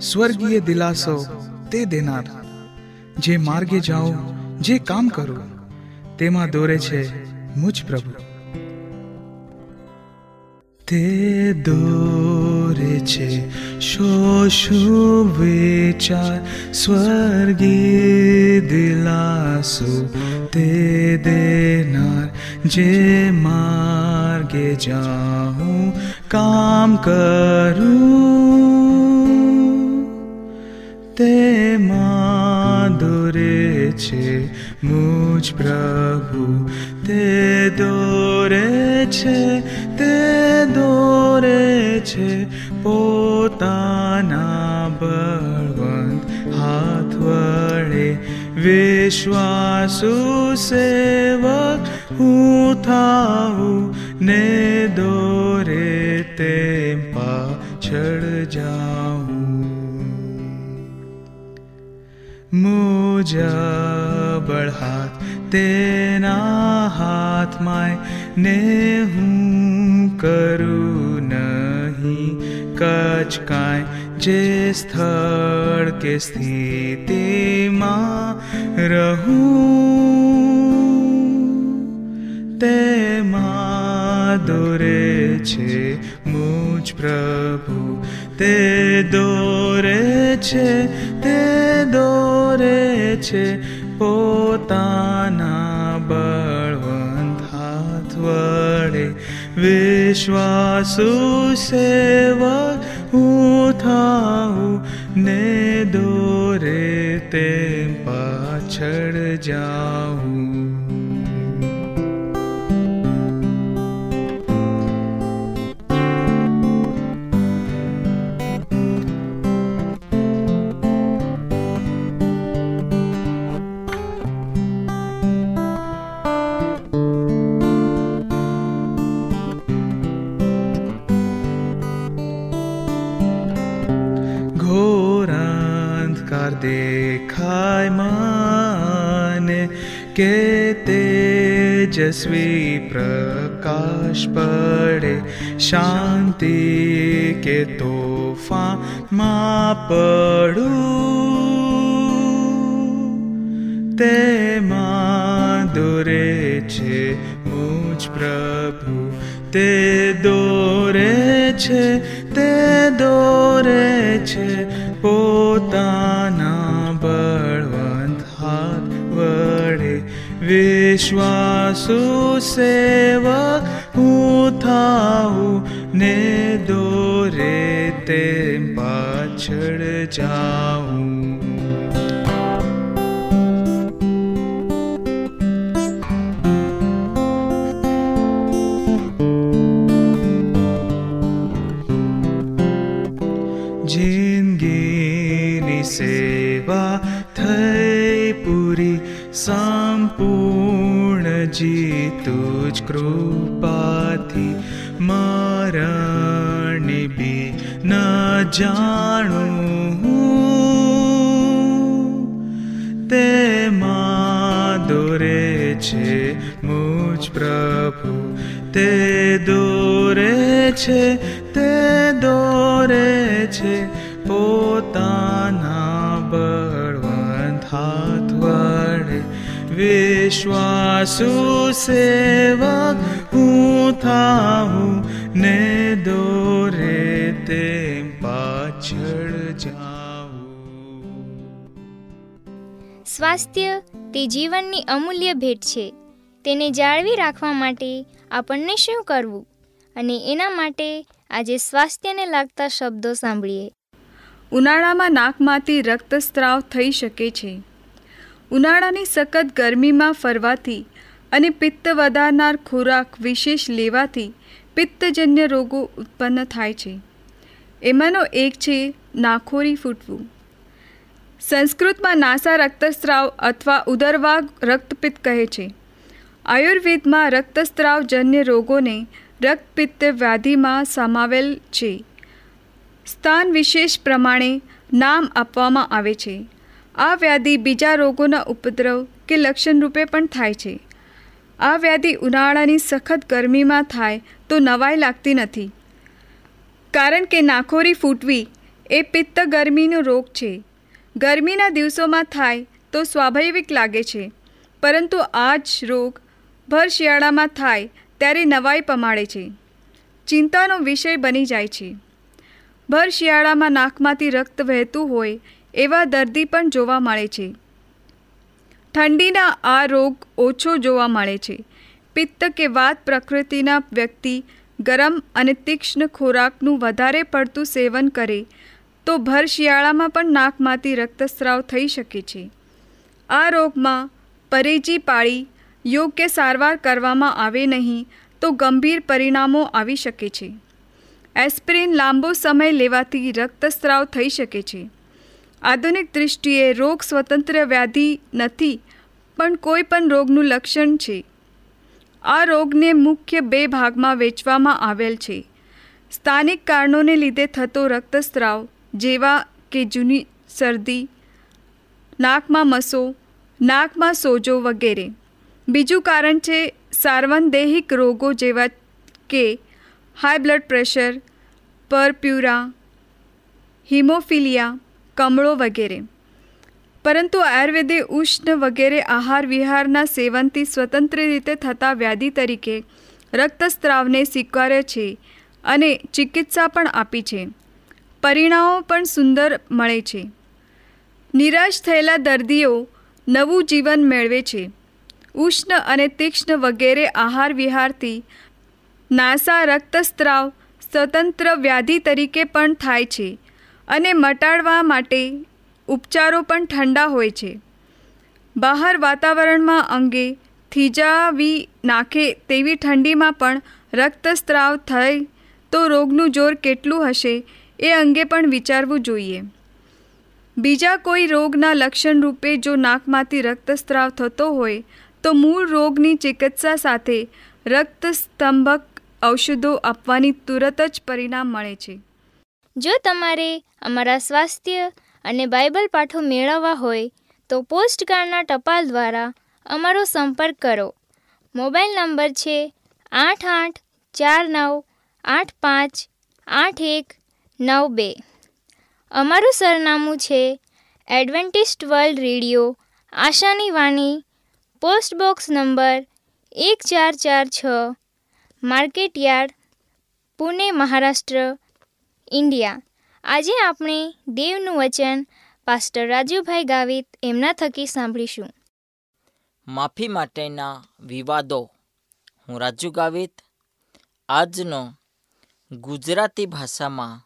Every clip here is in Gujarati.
સ્વર્ગીય દિલાસો તે દેનાર, જે માર્ગે જાઓ, જે કામ કરું, તેમાં દોરે છે મુજ પ્રભુ. તે દોરે છે શો શુભ વિચાર, સ્વર્ગીય દિલાસો તે દેનાર, જે માર્ગે જાઉં, કામ કરું તેમાં દોરે છે, મુજ પ્રભુ. તે દોરે છે, તે દોરે છે, પોતાના બળવંત હાથ વડે વિશ્વાસુ સેવક હું થાઉં, ને દોરે તે પાછળ મુજબળ હાથ તેના હાથમાં ને હું કરું નહીં કચ કાંઈ જે સ્થળ કે સ્થિતિમાં રહું તેમાં દોરે છે મુજ પ્રભુ તે દોરે છે તે દોરે છે પોતાના બળવંત હાથ વડે. વિશ્વાસુ સેવક હું થાઉં ને દોરે તેમ પાછળ જાઉં. देखाय मान के तेजस्वी प्रकाश पड़े शांति के तोफा मा पड़ू। ते मा दुरे मुझ प्रभु ते विश्वासु सेवा हुथा ने दोरे ते जाओ। કૃપાથી મરણની બી ન જાણું. તેમાં દોરે છે મુજ પ્રભુ. તે દોરે છે, તે દોરે છે પોતાના બળવંત હાથ વડે. વિશ્વાસુ સેવક સ્વાસ્થ્ય તે જીવનની અમૂલ્ય ભેટ છે. તેને જાળવી રાખવા માટે આપણને શું કરવું? અને એના માટે આજે સ્વાસ્થ્યને લાગતા શબ્દો સાંભળીએ. ઉનાળામાં નાકમાંથી રક્તસ્રાવ થઈ શકે છે. ઉનાળાની સખત ગરમીમાં ફરવાથી અને પિત્ત વધારનાર ખોરાક વિશેષ લેવાથી પિત્તજન્ય રોગો ઉત્પન્ન થાય છે. એમાંનો એક છે નાખોરી ફૂટવું. સંસ્કૃતમાં નાસા રક્તસ્રાવ અથવા ઉદરવાગ રક્તપિત્ત કહે છે. આયુર્વેદમાં રક્તસ્રાવજન્ય રોગોને રક્તપિત્ત વ્યાધિમાં સમાવેલ છે. સ્થાન વિશેષ પ્રમાણે નામ આપવામાં આવે છે. આ વ્યાધિ બીજા રોગોના ઉપદ્રવ કે લક્ષણ રૂપે પણ થાય છે. આ વ્યાધિ ઉનાળાની સખત ગરમીમાં થાય તો નવાઈ લાગતી નથી. કારણ કે નાખોરી ફૂટવી એ પિત્ત ગરમીનો રોગ છે. ગરમીના દિવસોમાં થાય તો સ્વાભાવિક લાગે છે. પરંતુ આ જ રોગ ભર શિયાળામાં થાય ત્યારે નવાઈ પમાડે છે. ચિંતાનો વિષય બની જાય છે. ભર શિયાળામાં નાકમાંથી રક્ત વહેતું હોય એવા દર્દી પણ જોવા મળે છે. ઠંડીના આ રોગ ઓછો જોવા મળે છે. પિત્ત કે વાત પ્રકૃતિના વ્યક્તિ ગરમ અને તીક્ષ્ણ ખોરાકનું વધારે પડતું સેવન કરે તો ભર શિયાળામાં પણ નાકમાંથી રક્તસ્રાવ થઈ શકે છે. આ રોગમાં પરેજી પાળી યોગ્ય સારવાર કરવામાં આવે નહીં તો ગંભીર પરિણામો આવી શકે છે. એસ્પિરિન લાંબો સમય લેવાથી રક્તસ્રાવ થઈ શકે છે. આધુનિક દૃષ્ટિએ રોગ સ્વતંત્ર વ્યાધિ નથી, પણ કોઈ પણ રોગનું લક્ષણ છે. આ રોગને મુખ્ય બે ભાગમાં વેચવામાં આવેલ છે. સ્થાનિક કારણોને લીધે થતો રક્તસ્રાવ જેવા કે જૂની શરદી, નાકમાં મસો, નાકમાં સોજો વગેરે. બીજું કારણ છે સાર્વનદેહિક રોગો જેવા કે high blood pressure purpura haemophilia કમળો વગેરે. પરંતુ આયુર્વેદે ઉષ્ણ વગેરે આહાર વિહારના સેવનથી સ્વતંત્ર રીતે થતા વ્યાધિ તરીકે રક્તસ્ત્રાવને સ્વીકાર્ય છે અને ચિકિત્સા પણ આપી છે. પરિણામો પણ સુંદર મળે છે. નિરાશ થયેલા દર્દીઓ નવું જીવન મેળવે છે. ઉષ્ણ અને તીક્ષ્ણ વગેરે આહાર વિહારથી નાસા રક્તસ્ત્રાવ સ્વતંત્ર વ્યાધિ તરીકે પણ થાય છે અને મટાડવા માટે ઉપચારો પણ ઠંડા હોય છે. બહાર વાતાવરણમાં અંગે થીજાવી નાખે તેવી ઠંડીમાં પણ રક્તસ્ત્રાવ થાય તો રોગનું જોર કેટલું હશે એ અંગે પણ વિચારવું જોઈએ. બીજા કોઈ રોગના લક્ષણ રૂપે જો નાકમાંથી રક્તસ્રાવ થતો હોય, તો મૂળ રોગની ચિકિત્સા સાથે રક્તસ્તંભક ઔષધો આપવાની તુરત જ પરિણામ મળે છે. જો તમારે અમારા સ્વાસ્થ્ય અને બાઇબલ પાઠો મેળવવા હોય, તો પોસ્ટકાર્ડના ટપાલ દ્વારા અમારો સંપર્ક કરો. મોબાઈલ નંબર છે આઠ આઠ ચાર નવ આઠ પાંચ આઠ એક નવ બે. અમારું સરનામું છે એડવેન્ટિસ્ટ વર્લ્ડ રેડિયો, આશાની વાણી, પોસ્ટ બોક્સ નંબર એક ચાર ચાર છ market yard Pune, Maharashtra, India. આજે આપણે દેવનું વચન પાસ્ટર રાજુભાઈ ગાવિત એમના થકી સાંભળીશું. માફી માટેના વિવાદો. હું રાજુ ગાવિત. આજનો ગુજરાતી ભાષામાં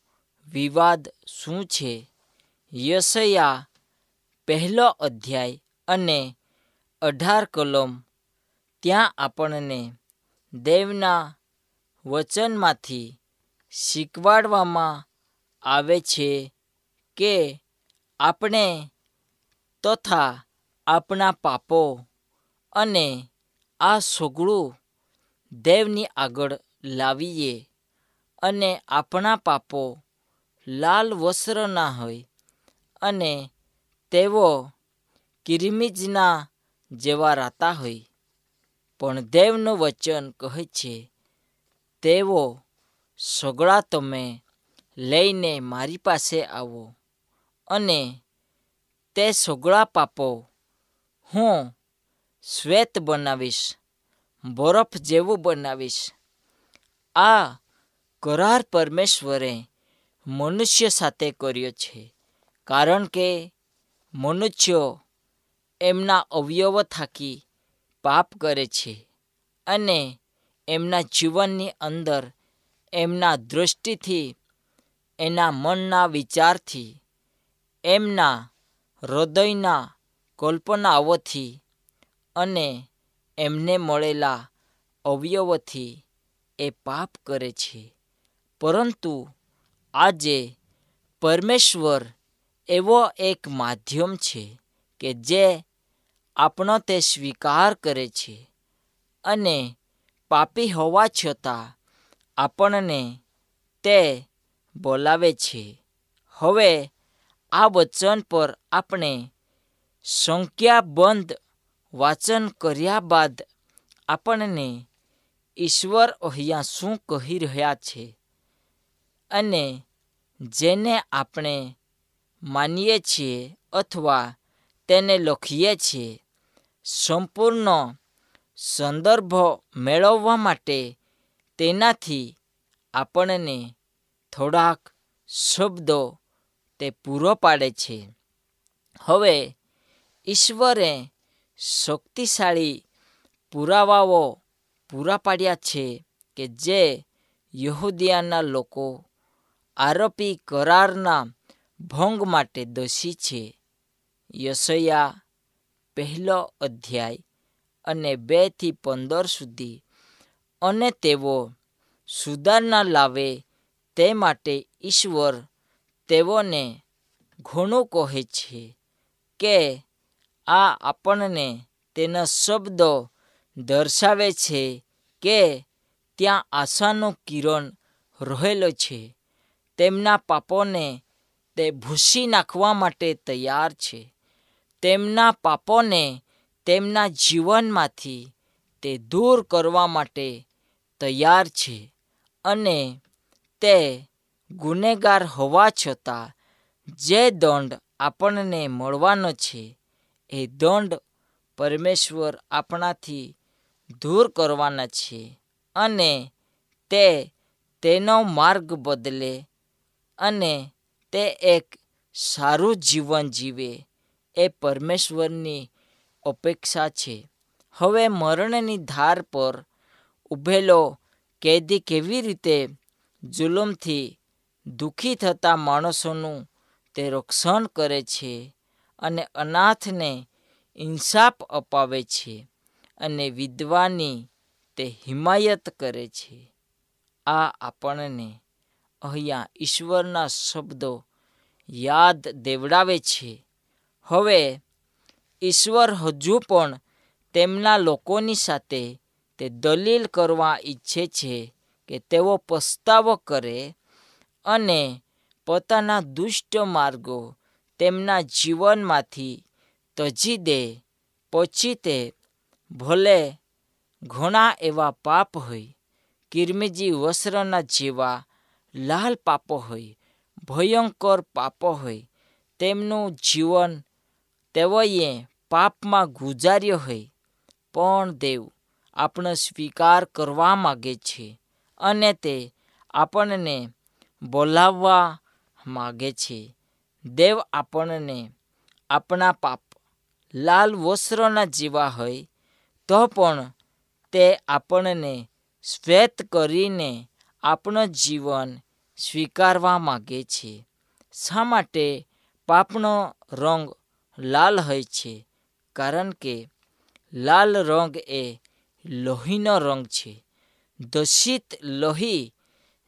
વિવાદ શું છે? યશયા, પહેલો અધ્યાય અને અઢાર કલમ. ત્યાં આપણને દેવના વચનમાંથી શીખવાડવામાં આવે છે કે આપણે તથા આપણા પાપો અને આ સોગળું દેવની આગળ લાવીએ અને આપણા પાપો લાલ વસ્ત્રના હોય અને તેઓ કિરમિજના જેવા રાતા હોય. પણ દેવનું વચન કહે છે, તેઓ સગળા તમે લઈને મારી પાસે આવો અને તે સગળા પાપો હું શ્વેત બનાવીશ, બરફ જેવું બનાવીશ. આ કરાર પરમેશ્વરે મનુષ્ય સાથે કર્યો છે. કારણ કે મનુષ્યો એમના અવયવો થાકી પાપ કરે છે અને એમના જીવનની અંદર એમના દૃષ્ટિથી, એના મનના વિચારથી, એમના હૃદયના કલ્પનાઓથી અને એમને મળેલા અવયવથી એ પાપ કરે છે. પરંતુ આજે પરમેશ્વર એવો એક માધ્યમ છે કે જે આપણો તે સ્વીકાર કરે છે અને પાપી હોવા છતાં આપણને તે બોલાવે છે. હવે આ વચન પર આપણે સંખ્યાબંધ વાચન કર્યા બાદ આપણને ઈશ્વર અહીંયા શું કહી રહ્યા છે? અને જેને આપણે માનીએ છીએ અથવા તેને લખીએ છીએ, સંપૂર્ણ સંદર્ભ મેળવવા માટે તેનાથી આપણને થોડાક શબ્દો તે પૂરો પાડે છે. હવે, ઈશ્વરે શક્તિશાળી પુરાવાઓ પૂરા પાડ્યા છે કે જે યહૂદિયાના લોકો આરોપી કરારના ભંગ માટે દોષી છે. યશયા પહેલો અધ્યાય અને બેથી પંદર સુધી અને તેઓ સુધારણા લાવે તે માટે ઈશ્વર તેઓને ઘણું કહે છે કે આ આપણને તેના શબ્દો દર્શાવે છે કે ત્યાં આશાનો કિરણ રહેલો છે. તેમના પાપોને તે ભૂસી નાખવા માટે તૈયાર છે. તેમના પાપોને તેમના જીવનમાંથી તે દૂર કરવા માટે તૈયાર છે અને તે ગુનેગાર હોવા છતાં જે દંડ આપણને મળવાનો છે, એ દંડ પરમેશ્વર આપણાથી દૂર કરવાના છે અને તે તેનો માર્ગ બદલે અને તે એક સારું જીવન જીવે એ પરમેશ્વરની અપેક્ષા છે. હવે મરણની ધાર પર ઊભેલો કેદી કેવી રીતે જુલમથી દુઃખી થતા માણસોનું તે રક્ષણ કરે છે અને અનાથને ઇન્સાફ અપાવે છે અને વિધવાની તે હિમાયત કરે છે. આ આપણને અહીંયા ઈશ્વરના શબ્દો યાદ દેવડાવે છે. હવે ઈશ્વર હજુ પણ તેમના લોકોની સાથે તે દલીલ કરવા ઈચ્છે છે કે તેઓ પસ્તાવો કરે અને પોતાના દુષ્ટ માર્ગો તેમના જીવનમાંથી તજી દે. પછી તે ભલે ઘણા એવા પાપ હોય, કિર્મિજી વસ્ત્રના જેવા લાલ પાપો હોય, ભયંકર પાપો હોય, તેમનું જીવન તેઓએ પાપમાં ગુજાર્યો હોય. પણ દેવ, આપણો સ્વીકાર કરવા માગે છે અને તે આપણને બોલાવવા માગે છે. દેવ આપણને આપણા પાપ લાલ વસ્ત્રના જીવા હોય, તો પણ તે આપણને શ્વેત કરીને આપણું જીવન સ્વીકારવા માગે છે. શા માટે પાપનો રંગ લાલ હોય છે? કારણ કે લાલ રંગ એ લોહીનો રંગ છે. દૂષિત લોહી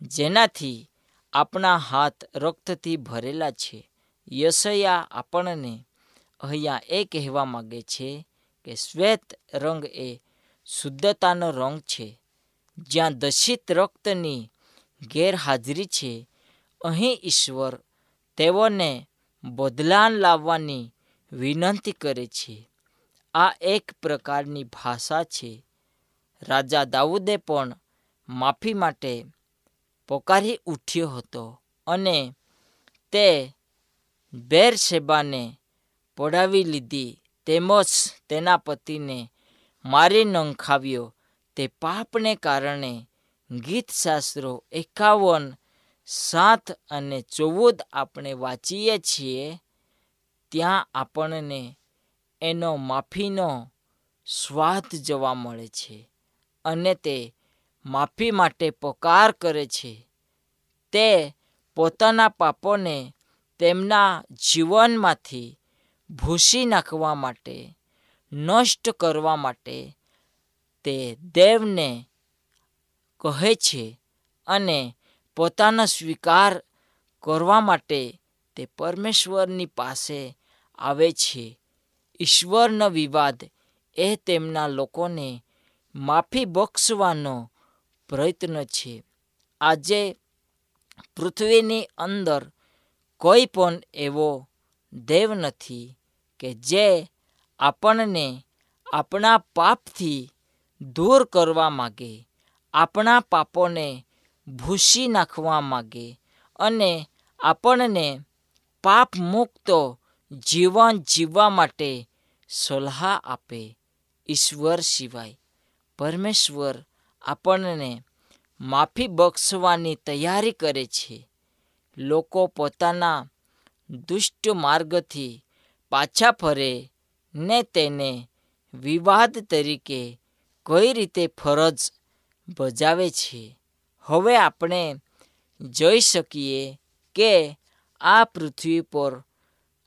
જેનાથી આપણા હાથ રક્તથી ભરેલા છે. યશયા આપણને અહીંયા એ કહેવા માગે છે કે શ્વેત રંગ એ શુદ્ધતાનો રંગ છે. જ્યાં દશિત રક્તની ગેરહાજરી છે, અહીં ઈશ્વર તેઓને બદલાન લાવવાની વિનંતી કરે છે. આ એક પ્રકારની ભાષા છે. રાજા દાઉદે પણ માફી માટે પોકારી ઉઠ્યો હતો અને તે બેરશેબાને પડાવી લીધી તેમજ તેના પતિને મારી નંખાવ્યો તે પાપને કારણે ગીતશાસ્ત્રો એકાવન, સાત અને ચૌદ આપણે વાંચીએ છીએ, ત્યાં આપણને એનો માફીનો સ્વાદ જોવા મળે છે અને તે માફી માટે પોકાર કરે છે. તે પોતાના પાપોને તેમના જીવનમાંથી ભૂસી નાખવા માટે, નષ્ટ કરવા માટે તે દેવને કહે છે અને પોતાનો સ્વીકાર કરવા માટે તે પરમેશ્વરની પાસે આવે છે. ઈશ્વરનો વિવાદ એ તેમના લોકોને માફી બક્ષવાનો પ્રયત્ન છે. આજે પૃથ્વીની અંદર કોઈ પણ એવો દેવ નથી કે જે આપણને આપણા પાપથી દૂર કરવા માગે, આપણા પાપોને ભૂસી નાખવા માગે અને આપણને પાપ મુક્ત જીવન જીવવા માટે સલાહ આપે ઈશ્વર સિવાય. પરમેશ્વર આપણને માફી બક્ષવાની તૈયારી કરે છે. લોકો પોતાના દુષ્ટ માર્ગથી પાછા ફરે ને તેને વિવાદ તરીકે કઈ રીતે ફરજ બજાવે છે? હવે આપણે જોઈ શકીએ કે આ પૃથ્વી પર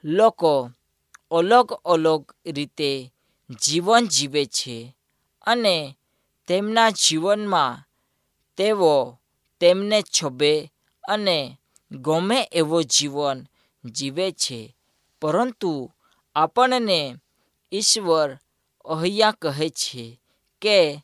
લોકો અલગ અલગ રીતે જીવન જીવે છે અને તેમના જીવનમાં તેઓ તેમને છબે અને ગમે એવો જીવન જીવે છે. પરંતુ આપણને ઈશ્વર અહીંયા કહે છે કે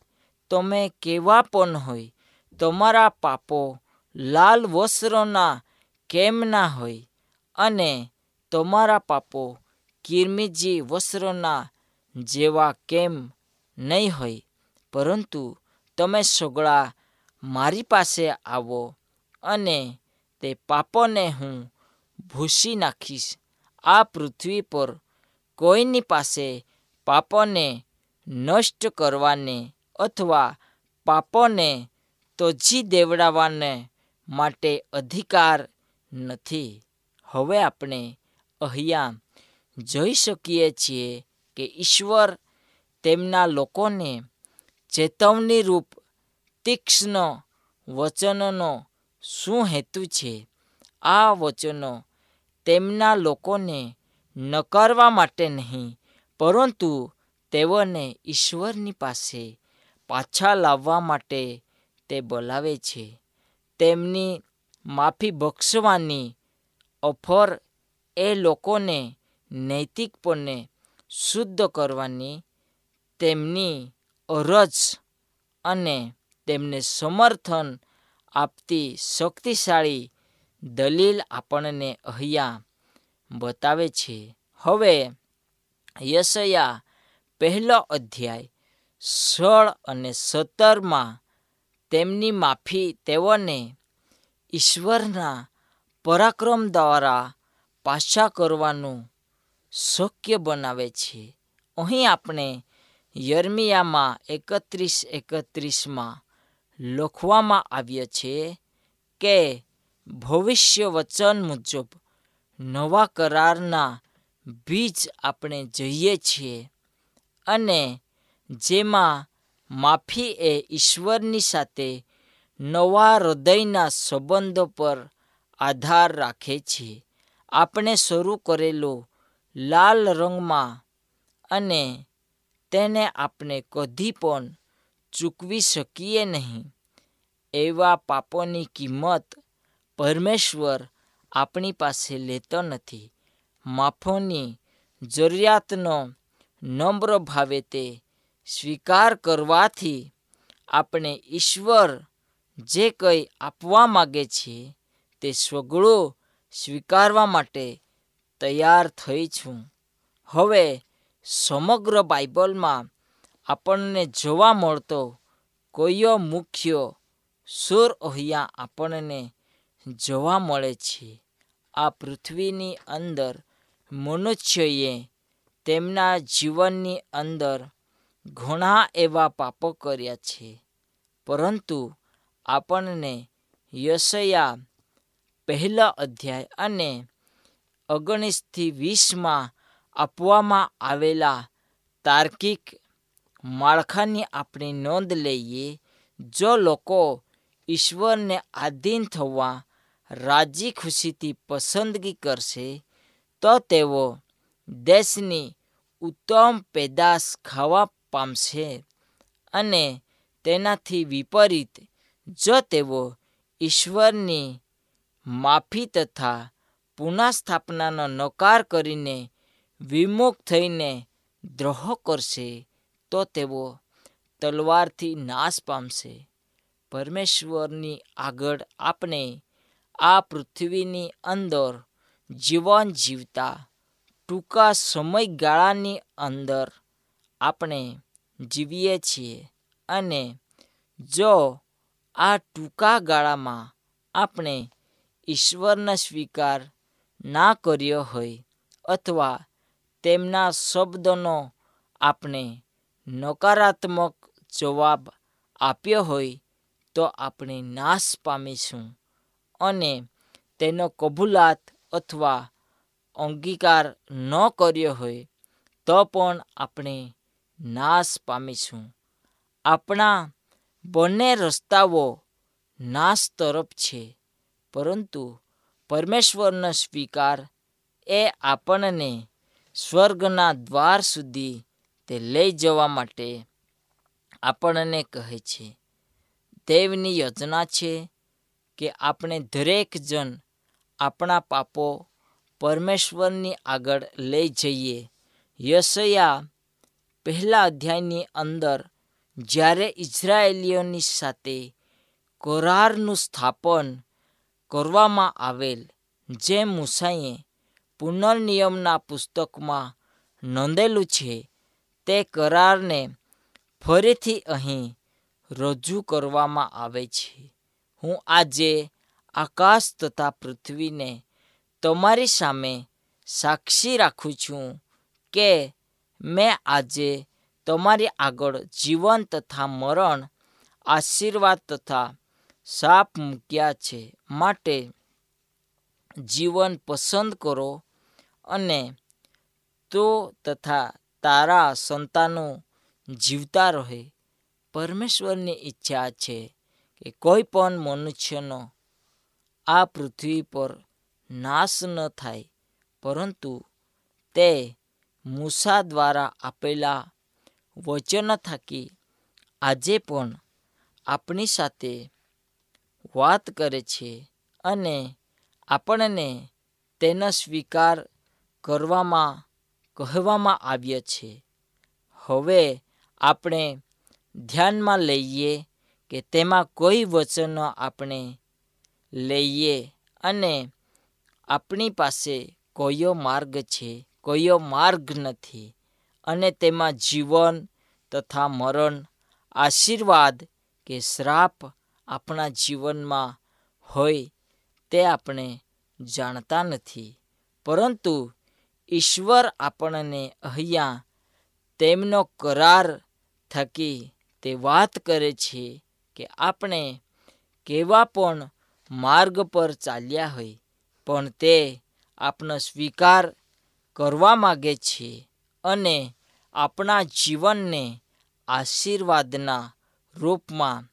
તમે કેવા પણ હોય, તમારા પાપો લાલ વસ્ત્રોના કેમ ના હોય અને તમારા પાપો કિરમિજી વસ્ત્રોના જેવા કેમ નહીં હોય. પરંતુ તમે સગળા મારી પાસે આવો અને તે પાપોને હું ભૂસી નાખીશ. આ પૃથ્વી પર કોઈની પાસે પાપોને નષ્ટ કરવાને અથવા પાપોને તજી દેવડાવવાને માટે અધિકાર નથી. હવે આપણે અહીંયા જોઈ શકીએ છીએ કે ઈશ્વર તેમના લોકોને ચેતવણી રૂપ તીક્ષ્ણ વચનનો શું હેતુ છે? આ વચનો તેમના લોકોને નકારવા માટે નહીં, પરંતુ તેઓને ઈશ્વરની પાસે પાછા લાવવા માટે તે બોલાવે છે. તેમની માફી બક્ષવાની ઓફર એ લોકોને નૈતિકપણે શુદ્ધ કરવાની તેમની અરજ અને તેમને સમર્થન આપતી શક્તિશાળી દલીલ આપણને અહીંયા બતાવે છે. હવે યશયા પહેલો અધ્યાય, સોળ અને સત્તરમાં, તેમની માફી તેઓને ઈશ્વરના પરાક્રમ દ્વારા પાછા કરવાનું શક્ય બનાવે છે. અહીં આપણે યર્મિયામાં એકત્રીસ એકત્રીસમાં લખવામાં આવ્યો છે કે ભવિષ્ય વચન મુજબ નવા કરારના બીજ આપણે જઈએ છીએ. અને જેમાં માફી એ ઈશ્વરની સાથે નવા હૃદયના સંબંધો પર આધાર રાખે છે. આપણે શરૂ કરેલો લાલ રંગમાં અને તેને આપણે કદી પણ ચૂકવી શકીએ નહીં. એવા પાપોની કિંમત પરમેશ્વર આપણી પાસે લેતો નથી. માફોની જરૂરિયાતનો નમ્ર ભાવે તે સ્વીકાર કરવાથી આપણે ઈશ્વર જે કંઈ આપવા માગે છે તે સગળો સ્વીકારવા માટે તૈયાર થઈ છું. હવે સમગ્ર બાઇબલમાં આપણને જોવા મળતો કયો મુખ્ય સુર અહીંયા આપણને જોવા મળે છે? આ પૃથ્વીની અંદર મનુષ્યએ તેમના જીવનની અંદર ઘણા એવા પાપો કર્યા છે. પરંતુ આપણને યશયા પહેલા અધ્યાય અને ઓગણીસથી વીસમાં આપવામાં આવેલા તાર્કિક માળખાની આપણે નોંધ લઈએ, જો લોકો ઈશ્વરને આધીન થવા રાજી ખુશીથી પસંદગી કરશે, તો તેઓ દેશની ઉત્તમ પેદાશ ખાવા પામશે અને તેનાથી વિપરીત, જો તેઓ ઈશ્વરની માફી તથા પુનઃસ્થાપનાનો નકાર કરીને વિમુખ થઈને દ્રોહ કરશે, તો તેઓ તલવારથી નાશ પામશે. પરમેશ્વરની આગળ આપણે આ પૃથ્વીની અંદર જીવન જીવતા ટૂંકા સમયગાળાની અંદર આપણે જીવીએ છીએ અને જો આ ટૂંકા ગાળામાં આપણે ઈશ્વરનો સ્વીકાર ના કર્યો હોય અથવા તેમના શબ્દનો આપણે નકારાત્મક જવાબ આપ્યો હોય તો આપણે નાશ પામીશું અને તેનો કબૂલાત અથવા અંગીકાર ન કર્યો હોય, તો પણ આપણે નાશ પામીશું. આપણા બંને રસ્તાઓ નાશ તરફ છે, પરંતુ પરમેશ્વરનો સ્વીકાર એ આપણને સ્વર્ગના દ્વાર સુધી તે લઈ જવા માટે આપણને કહે છે. દેવની યોજના છે કે આપણે દરેક જણ આપણા પાપો પરમેશ્વરની આગળ લઈ જઈએ. યશયા પહેલા અધ્યાયની અંદર જ્યારે ઇઝરાયેલીઓની સાથે કરારનું સ્થાપન કરવામાં આવેલ, જે મુસાઈએ પુનર્નિયમના પુસ્તકમાં નોંધેલું છે, તે કરારને ફરીથી અહીં રજૂ કરવામાં આવે છે. હું આજે આકાશ તથા પૃથ્વીને તમારી સામે સાક્ષી રાખું છું કે મેં આજે તમારી આગળ જીવન તથા મરણ, આશીર્વાદ તથા શાપ મૂક્યા છે માટે જીવન પસંદ કરો અને તો તથા તારા સંતાનો જીવતા રહે. પરમેશ્વરની ઈચ્છા છે કે કોઈ પણ મનુષ્યનો આ પૃથ્વી પર નાશ ન થાય, પરંતુ તે મૂસા દ્વારા આપેલા વચન થકી આજે પણ આપણી સાથે વાત કરે છે અને આપણને તેનો સ્વીકાર કરવામાં, કહેવામાં આવ્યો છે. હવે આપણે ધ્યાનમાં લઈએ કે તેમાં કોઈ વચનો આપણે લઈએ અને આપણી પાસે કયો માર્ગ છે કયો માર્ગ નથી અને તેમાં જીવન તથા મરણ, આશીર્વાદ કે શ્રાપ આપણા જીવનમાં હોય તે આપણે જાણતા નથી. પરંતુ ઈશ્વર આપણને અહીંયા તેમનો કરાર થકી તે વાત કરે છે કે આપણે કેવા પણ માર્ગ પર ચાલ્યા હોય પણ તે આપનો સ્વીકાર કરવા માગે છે અને આપણા જીવનને આશીર્વાદના રૂપમાં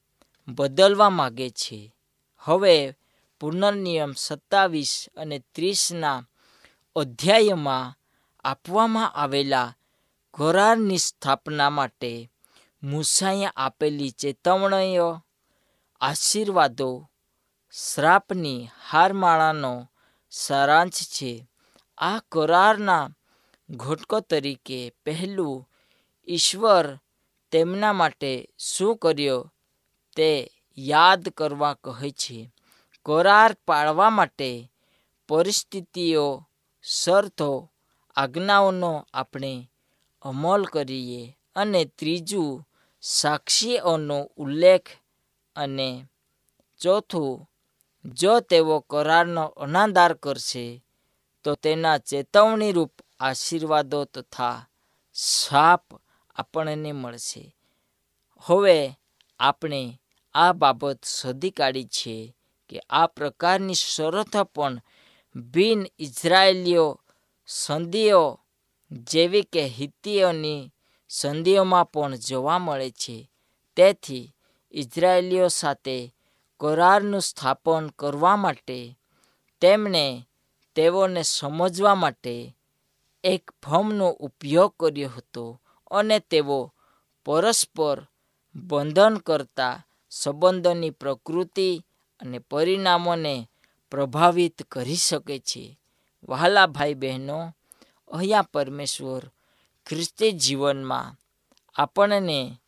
બદલવા માગે છે. હવે પુનર્નિયમ સત્તાવીસ અને ત્રીસના અધ્યાયમાં આપવામાં આવેલા કરારની સ્થાપના માટે મૂસાએ આપેલી ચેતવણીઓ, આશીર્વાદો, શ્રાપની હારમાળાનો સારાંશ છે. આ કરારના ઘટકો તરીકે પહેલું ઈશ્વર તેમના માટે શું કર્યો તે યાદ કરવા કહે છે. કરાર પાળવા માટે પરિસ્થિતિઓ, શરતો, આજ્ઞાઓનો આપણે અમલ કરીએ અને ત્રીજું સાક્ષીઓનો ઉલ્લેખ અને ચોથું જો તેઓ કરારનો અનાદાર કરશે, તો તેના ચેતવણીરૂપ આશીર્વાદો તથા શાપ આપણને મળશે. હવે આપણે આ બાબત શોધી કાઢી છે કે આ પ્રકારની શરતો પણ બિન ઇઝરાયેલીઓ સંધિઓ જેવી કે હિત્તીઓની સંધિઓમાં પણ જોવા મળે છે. તેથી ઇઝરાયેલીઓ સાથે કરારનું સ્થાપન કરવા માટે, તેમણે તેઓને સમજવા માટે એક ફોર્મનો ઉપયોગ કર્યો હતો અને તેઓ પરસ્પર બંધન કરતા સંબંધોની પ્રકૃતિ અને પરિણામોને પ્રભાવિત કરી શકે છે. વહાલા ભાઈ બહેનો, અહીંયા પરમેશ્વર ખ્રિસ્તી જીવનમાં આપણને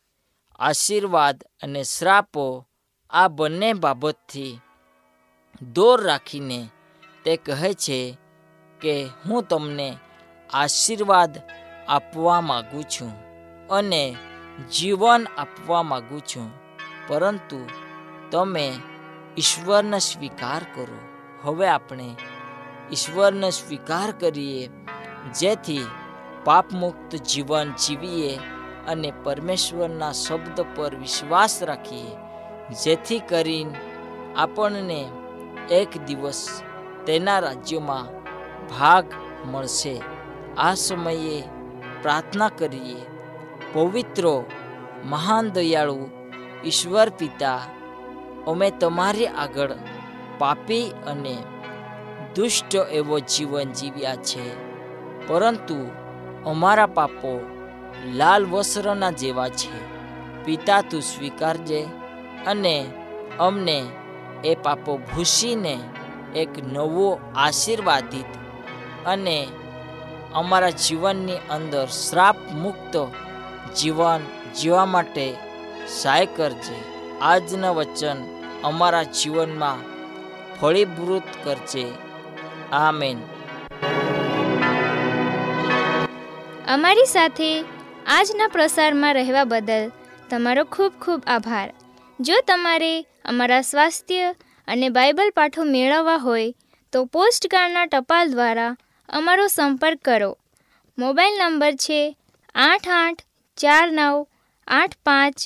આશીર્વાદ અને શ્રાપો આ બંને બાબતથી દૂર રાખીને તે કહે છે કે હું તમને આશીર્વાદ આપવા માગું છું અને જીવન આપવા માગું છું. પરંતુ તમે ઈશ્વરને સ્વીકાર કરો. હવે આપણે ઈશ્વરને સ્વીકાર કરીએ, જેથી પાપમુક્ત જીવન જીવીએ અને પરમેશ્વરના શબ્દ પર વિશ્વાસ રાખીએ. જેથી કરીને આપણને એક દિવસ તેના રાજ્યમાં ભાગ મળશે. આ સમયે પ્રાર્થના કરીએ, પવિત્ર, મહાન, દયાળુ ઈશ્વર પિતા, અમે તમારી આગળ પાપી અને દુષ્ટ એવો જીવન જીવ્યા છે. પરંતુ અમારા પાપો લાલ વસ્ત્રના જેવા છે. પિતા, તું સ્વીકારજે. અને અમને એ પાપો ભૂસીને એક નવો આશીર્વાદિત અને અમારા જીવનની અંદર શ્રાપ મુક્ત જીવન જીવવા માટે સહાય કરજે. આજના વચન અમારા જીવનમાં ફળીભૂત કરજે. આમેન. અમારી સાથે આજના પ્રસારમાં રહેવા બદલ તમારો ખૂબ ખૂબ આભાર. જો તમારે અમારા સ્વાસ્થ્ય અને બાઇબલ પાઠો મેળવવા હોય, તો પોસ્ટકાર્ડના ટપાલ દ્વારા અમારો સંપર્ક કરો. મોબાઈલ નંબર છે આઠ આઠ ચાર નવ આઠ પાંચ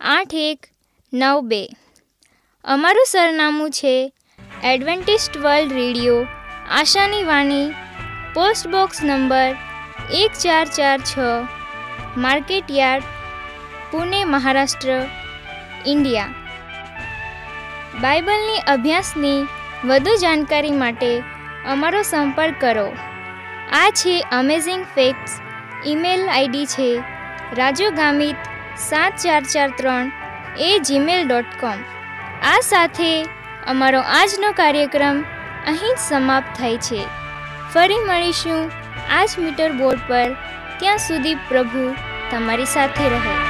આઠ એક નવ બે. અમારું સરનામું છે એડવેન્ટિસ્ટ વર્લ્ડ રેડિયો, આશાની વાણી, પોસ્ટ બોક્સ નંબર એક ચાર ચાર છ market yard Pune, Maharashtra. India. બાઇબલની અભ્યાસની વધુ જાણકારી માટે અમારો સંપર્ક કરો. આ છે અમેઝિંગ ફેક્ટ્સ ઈમેલ આઈડી છે રાજુ ગામિત સાત ચાર ચાર ત્રણ એ જીમેલ ડોટ કોમ આ સાથે અમારો આજનો કાર્યક્રમ અહીં જ સમાપ્ત થાય છે. ફરી મળીશું આ જ મીટર બોર્ડ પર. ત્યાં સુધી પ્રભુ તમારી સાથે રહે.